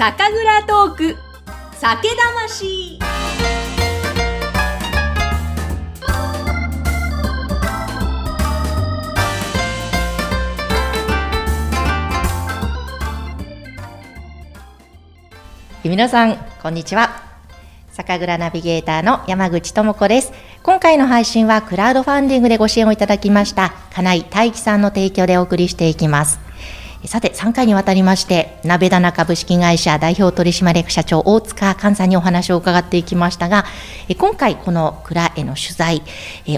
酒蔵トーク。酒魂。皆さんこんにちは。酒蔵ナビゲーターの山口智子です。今回の配信はクラウドファンディングでご支援をいただきました金井大樹さんの提供でお送りしていきます。さて3回にわたりまして鍋棚株式会社代表取締役社長大塚寛さんにお話を伺っていきましたが今回この蔵への取材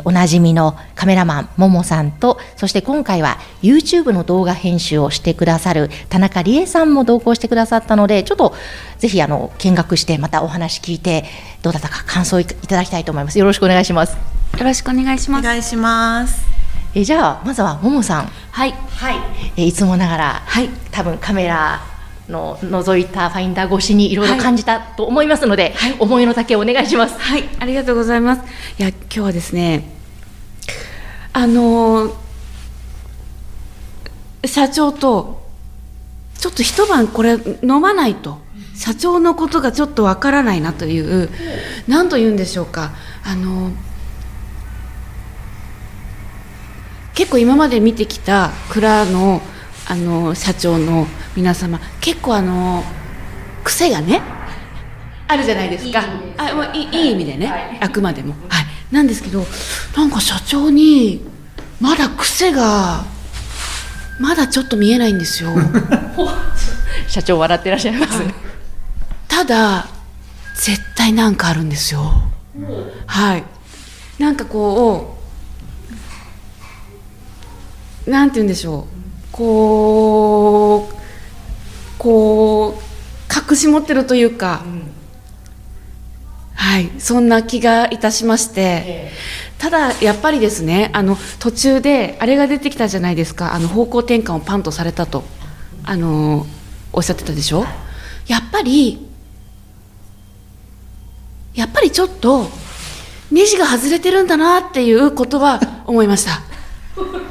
おなじみのカメラマンももさんとそして今回は YouTube の動画編集をしてくださる田中理恵さんも同行してくださったのでちょっとぜひあの見学してまたお話聞いてどうだったか感想いただきたいと思います。よろしくお願いします。よろしくお願いします。お願いしますえじゃあまずはももさん。はい。はい。えいつもながら、はい、多分カメラの覗いたファインダー越しにいろいろ感じたと思いますので、はい、思いの丈お願いします。はい。ありがとうございます。いや今日はですねあのー、社長とちょっと一晩これ飲まないと社長のことがちょっとわからないなという何と言うんでしょうか。あのー結構今まで見てきた蔵のあの社長の皆様結構あの癖がねあるじゃないですか。いいあもういい。いい意味でね、はい、あくまでも、はい、なんですけどなんか社長にまだ癖がまだちょっと見えないんですよ。社長笑ってらっしゃいます、はい、ただ絶対なんかあるんですよ。はい。なんかこうなんて言うんでしょう。こうこう隠し持ってるというか、うん、はい。そんな気がいたしまして、えー、ただやっぱりですねあの途中であれが出てきたじゃないですか。あの方向転換をパンとされたと。あのおっしゃってたでしょ。やっぱりやっぱりちょっとネジが外れてるんだなっていうことは思いました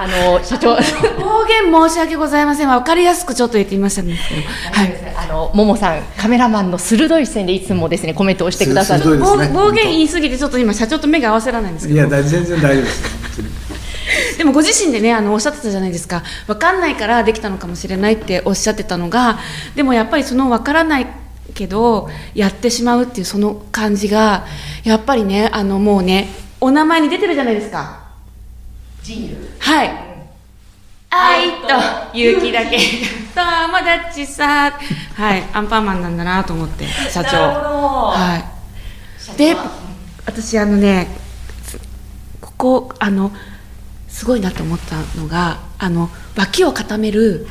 あの社長。方言申し訳ございません。分かりやすくちょっと言ってみましたんですけど、はい、あのももさんカメラマンの鋭い視線でいつもですねコメントをしてくださる、ね、暴言言い過ぎてちょっと今社長と目が合わせられないんですけど。いや全然大丈夫です。でもご自身でねあのおっしゃってたじゃないですか。分かんないからできたのかもしれないっておっしゃってたのがでもやっぱりその分からないけどやってしまうっていうその感じがやっぱりねあのもうねお名前に出てるじゃないですかはい。愛と。勇気だけ。友達さはい。アンパンマンなんだなと思って社長。はい。で私あのねここあのすごいなと思ったのがあの脇を固める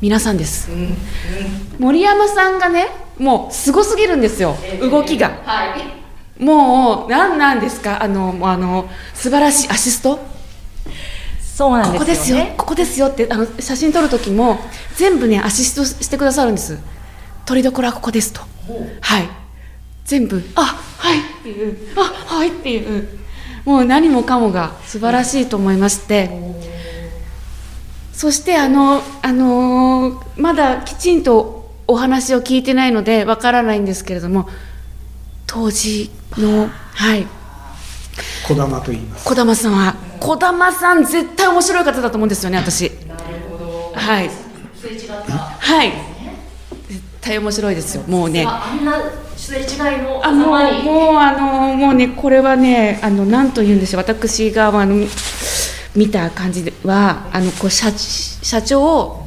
皆さんです、うんうん、森山さんがねもうすごすぎるんですよ、えー、動きが、はい、もう何なんですか？あのあの素晴らしいアシストそうなんですよ、ね、ここですよここですよってあの写真撮る時も全部ねアシストしてくださるんです。撮りどころはここですと。はい。全部あはいっていうあはいっていう。もう何もかもが素晴らしいと思いまして。そしてあのあのー、まだきちんとお話を聞いてないのでわからないんですけれども当時のはい。児玉と言います。児玉さんは児玉さん絶対面白い方だと思うんですよね私。なるほどはい。すれ違ったはい。絶対面白いですよ。もうね。あんなすれ違いのあもうもうあのもうねこれはねあの何と言うんでしょう私があの見た感じではあのこう社社長を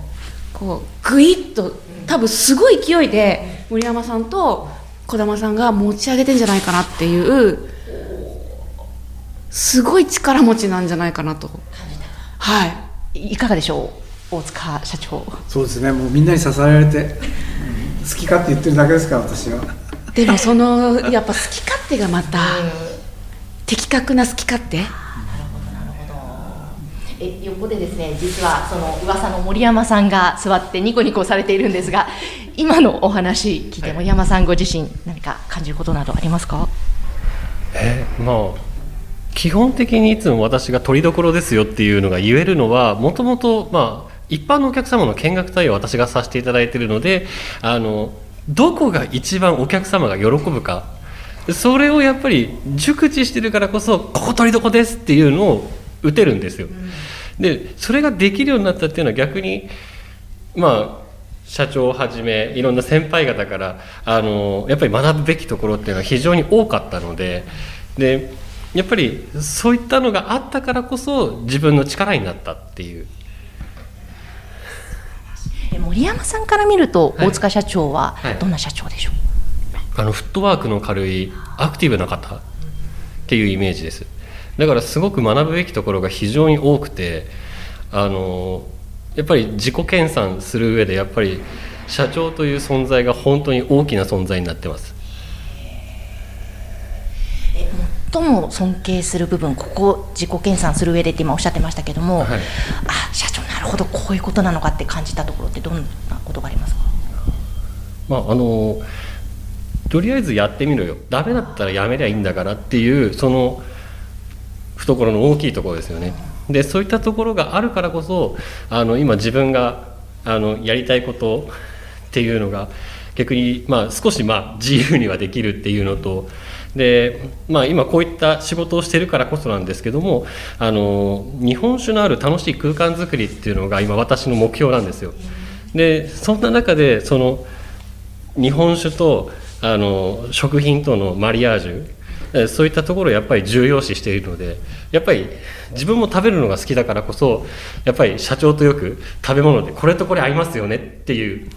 こうぐいっと多分すごい勢いで森山さんと児玉さんが持ち上げてんじゃないかなっていうすごい力持ちなんじゃないかなと。はい。いかがでしょう？大塚社長。そうですね。もうみんなに支えられて好き勝手言ってるだけですから私は。でもそのやっぱ好き勝手がまた的確な好き勝手？え横でですね実はその噂の森山さんが座ってニコニコされているんですが今のお話聞いて森山さんご自身何か感じることなどありますか？えまあ基本的にいつも私が取りどころですよっていうのが言えるのはもともとまあ一般のお客様の見学対応を私がさせていただいているのであのどこが一番お客様が喜ぶかそれをやっぱり熟知してるからこそここ取りどこですっていうのを打てるんですよ。でそれができるようになったっていうのは逆にまあ社長をはじめいろんな先輩方からあのやっぱり学ぶべきところっていうのは非常に多かったのででやっぱりそういったのがあったからこそ自分の力になったっていう。え森山さんから見ると、はい。大塚社長ははい。どんな社長でしょう、あのフットワークの軽いアクティブな方っていうイメージです。だからすごく学ぶべきところが非常に多くてあのやっぱり自己研鑽する上でやっぱり社長という存在が本当に大きな存在になってます最も尊敬する部分ここ自己研鑽する上でって今おっしゃってましたけども、はい。あ社長なるほどこういうことなのかって感じたところってどんなことがありますか？まああのとりあえずやってみろよ。ダメだったらやめりゃいいんだからっていうその懐の大きいところですよね。でそういったところがあるからこそあの今自分があのやりたいことっていうのが逆に、まあ、少しまあ自由にはできるっていうのとで、まあ、今こういった仕事をしてるからこそなんですけどもあの日本酒のある楽しい空間づくりっていうのが今私の目標なんですよ。でそんな中でその日本酒とあの食品とのマリアージュそういったところをやっぱり重要視しているのでやっぱり自分も食べるのが好きだからこそやっぱり社長とよく食べ物でこれとこれ合いますよねっていう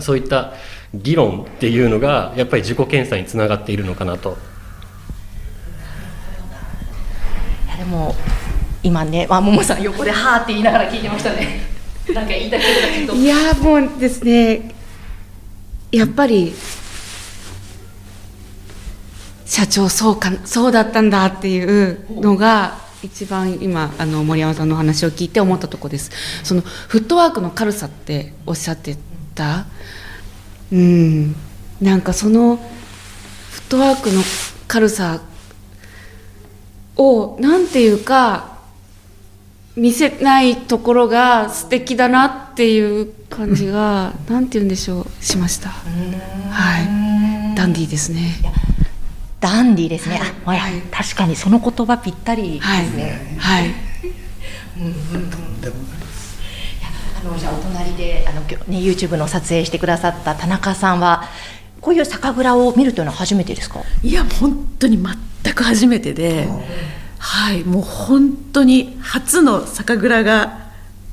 そういった議論っていうのがやっぱり自己検査につながっているのかなと。いやでも今ね、まあ、ももさん横で「はーって言いながら聞いてましたね。なんか言いたいことだけど。いやーもうですねやっぱり社長そうかそうだったんだっていうのが一番今あの森山さんのお話を聞いて思ったところです。そのフットワークの軽さっておっしゃってた？うん。なんかそのフットワークの軽さをなんていうか見せないところが素敵だなっていう感じが なんて言うんでしょうしました。はい。ダンディーですね。ダンディーですね、あほらはい。確かにその言葉ぴったりですはい。ね、はい。でもあのじゃあお隣であの、ね、YouTube の撮影してくださった田中さんはこういう酒蔵を見るというのは初めてですか？いや本当に全く初めてで、はいもう本当に初の酒蔵が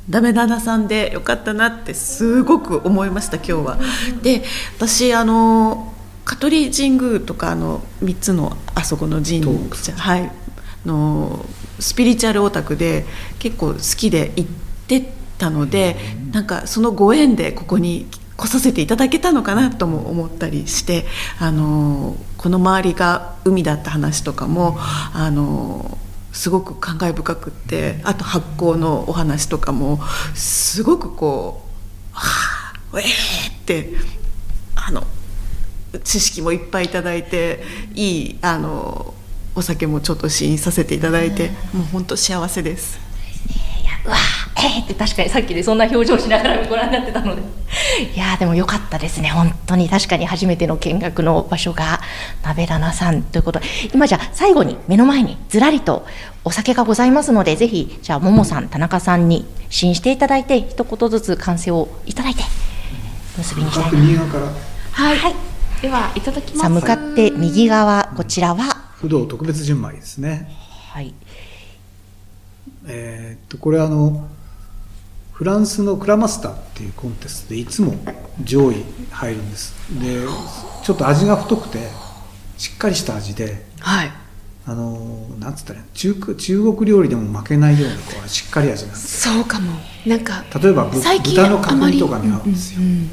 ダメ旦那さんでよかったなってすごく思いました今日は。で私あの香取神宮とかあの3つのあそこの神社はいのスピリチュアルオタクで結構好きで行ってたのでなんかそのご縁でここに来させていただけたのかなとも思ったりしてあのこの周りが海だった話とかもあのすごく感慨深くってあと発酵のお話とかもすごくこう「はあえー!」ってあの知識もいっぱいいただいていいあのお酒もちょっと試飲させていただいてもう本当幸せです。えーって確かにさっきでそんな表情しながらご覧になってたので。いやーでも良かったですね本当に確かに初めての見学の場所が鍋棚さんということ。で今じゃあ最後に目の前にずらりとお酒がございますのでぜひじゃあももさん田中さんに試飲していただいて一言ずつ感想をいただいて結びにしたい向かって右側から。はい、ではいただきます。さあ向かって右側こちらは？不動特別純米ですね。はい。えーっとこれはあのフランスのクラマスターっていうコンテストでいつも上位入るんです。でちょっと味が太くてしっかりした味ではい。あのなんつったら中華中国料理でも負けないようなこうしっかり味なんですそうかも。なんか例えば豚の角煮とかに合うんですよ、うんうん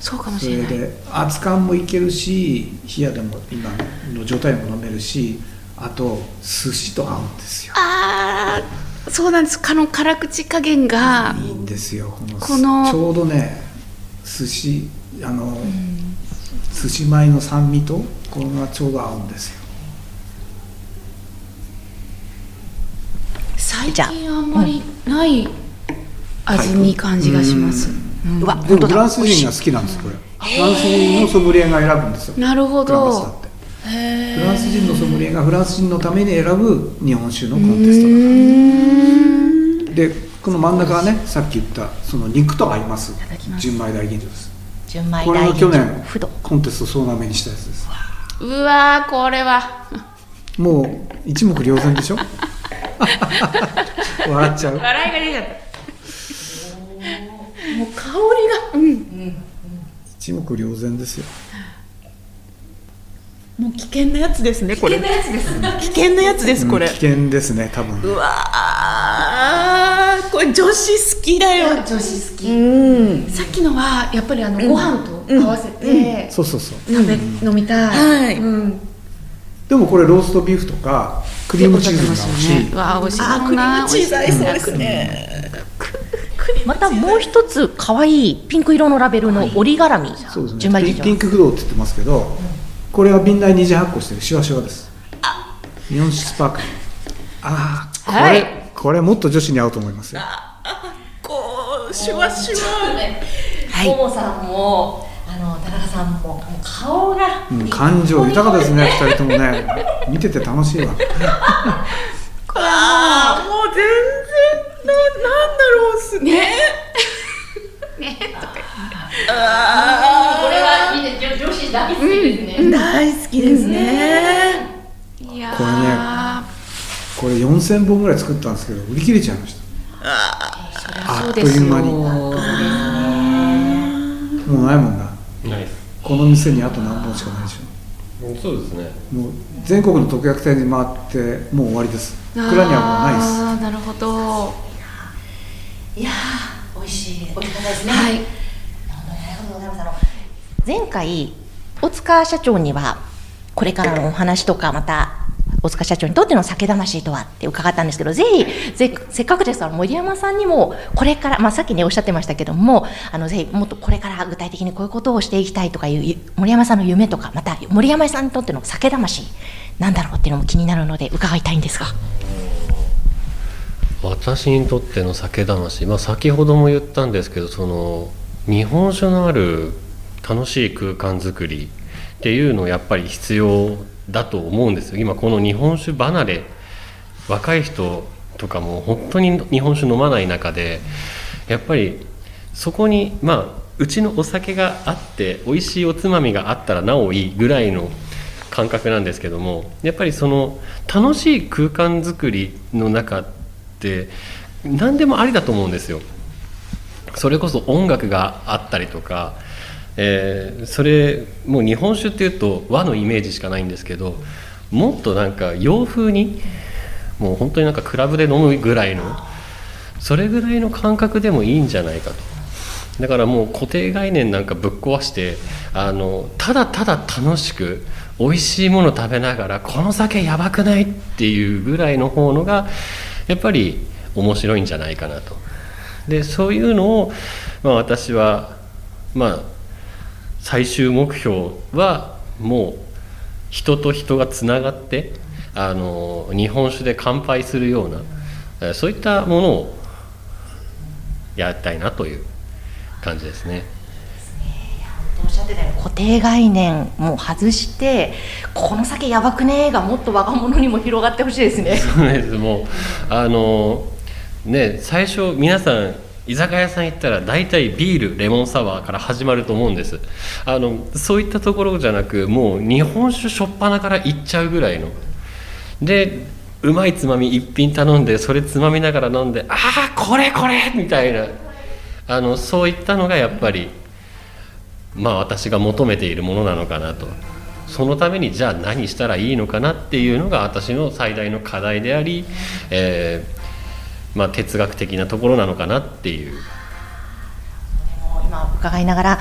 そうかもそしれない。れで熱燗もいけるし冷やでも今の状態でも飲めるしあと寿司と合うんですよ。ああそうなんです。かの辛口加減がいいんですよ。このこのちょうどね寿司あの、寿司米の酸味とこれがちょうど合うんですよ。最近あんまりない味に感じがします。うわで本当だ。もフランス人が好きなんですこれ。フランス人のソムリエが選ぶんですよ。なるほど。フランス人のソムリエがフランス人のために選ぶ日本酒のコンテストだから。でこの真ん中はねさっき言ったその肉と合います。純米大吟醸です。純米これ大吟醸。が去年コンテスト総なめにしたやつです。うわーこれは。もう一目瞭然でしょ？笑っちゃう。笑いが出ちゃった。もう香りが。一目瞭然ですよもう危険なやつですねこれ。危険なやつです危険なやつですこれ、うん危険ですね多分。うわーこれ女子好きだよ。女子好き。うん。さっきのはやっぱりあのご飯と合わせてそうそうそう。食べ飲みたい。はい。うん。でもこれローストビーフとかクリームチーズにも合うし、うわー美味しい。だあクリー。ムチーズ合いそうですね。またもう一つ可愛いピンク色のラベルの折り絡みそうですね。ピンピンク不動って言ってますけど、これは瓶内二次発酵してるシュワシュワです。日本酒スパークああこれ、はい。これもっと女子に合うと思いますよ。こうシュワシュワはい。ももさんもあの田中さんももう顔が。うん、感情豊かですね二人ともね。見てて楽しいわ。あーもう全然ななんだろうすねこれはいい大好きですね、大好きですね、いこれねこれ4000本ぐらい作ったんですけど売り切れちゃいました。あっという間に。もうないもんな。ないこの店にあと何本しかないでしそうですね。ょもう全国の特約店に回ってもう終わりです。蔵にはもうないです。あーなるほど。いやー美味しい。美味しかったですねはい。前回大塚社長にはこれからのお話とかまた大塚社長にとっての酒魂とはって伺ったんですけどぜひぜせっかくですから森山さんにもこれから、まあ、さっきねおっしゃってましたけどもあのぜひもっとこれから具体的にこういうことをしていきたいとかいう森山さんの夢とかまた森山さんにとっての酒魂なんだろうっていうのも気になるので伺いたいんですが。私にとっての酒魂、まあ、先ほども言ったんですけどその日本酒のある楽しい空間づくりっていうのをやっぱり必要だと思うんですよ今この日本酒離れ若い人とかも本当に日本酒飲まない中でやっぱりそこにまあうちのお酒があって美味しいおつまみがあったらなおいいぐらいの感覚なんですけどもやっぱりその楽しい空間づくりの中って何でもありだと思うんですよ。それこそ音楽があったりとか、えーそれもう日本酒っていうと和のイメージしかないんですけどもっとなんか洋風にもう本当になんかクラブで飲むぐらいのそれぐらいの感覚でもいいんじゃないかと。だからもう固定概念なんかぶっ壊してあのただただ楽しく美味しいもの食べながらこの酒やばくないっていうぐらいの方のがやっぱり面白いんじゃないかなと。でそういうのを、まあ、私はまあ最終目標はもう人と人がつながってあの日本酒で乾杯するようなえーそういったものをやりたいなという感じですね。おっしゃってたように固定概念も外してこの酒やばくねーがもっと若者にも広がってほしいですね。そうですもうあのね最初皆さん居酒屋さん行ったら大体ビールレモンサワーから始まると思うんです。あのそういったところじゃなくもう日本酒初っ端からいっちゃうぐらいの。でうまいつまみ一品頼んでそれつまみながら飲んでああこれこれみたいな。あのそういったのがやっぱりまあ私が求めているものなのかなと。そのためにじゃあ何したらいいのかなっていうのが私の最大の課題であり、えーまあ、哲学的なところなのかなっていう。今伺いながら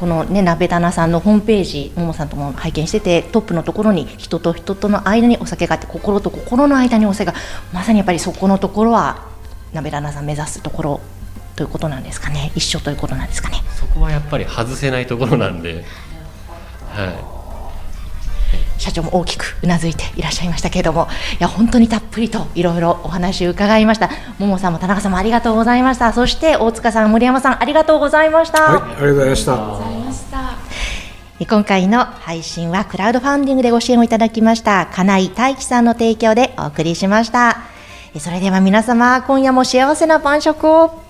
このね鍋棚さんのホームページももさんとも拝見しててトップのところに人と人との間にお酒があって心と心の間にお酒がまさにやっぱりそこのところは鍋棚さん目指すところということなんですかね。一緒ということなんですかね。そこはやっぱり外せないところなんで、は社社長も大きくうなずいていらっしゃいましたけれどもいや本当にたっぷりといろいろお話を伺いました。ももさんも田中さんもありがとうございました。そして大塚さん森山さんありがとうございました、はい、ありがとうございました。今回の配信はクラウドファンディングでご支援をいただきました金井大樹さんの提供でお送りしました。それでは皆様今夜も幸せな晩食を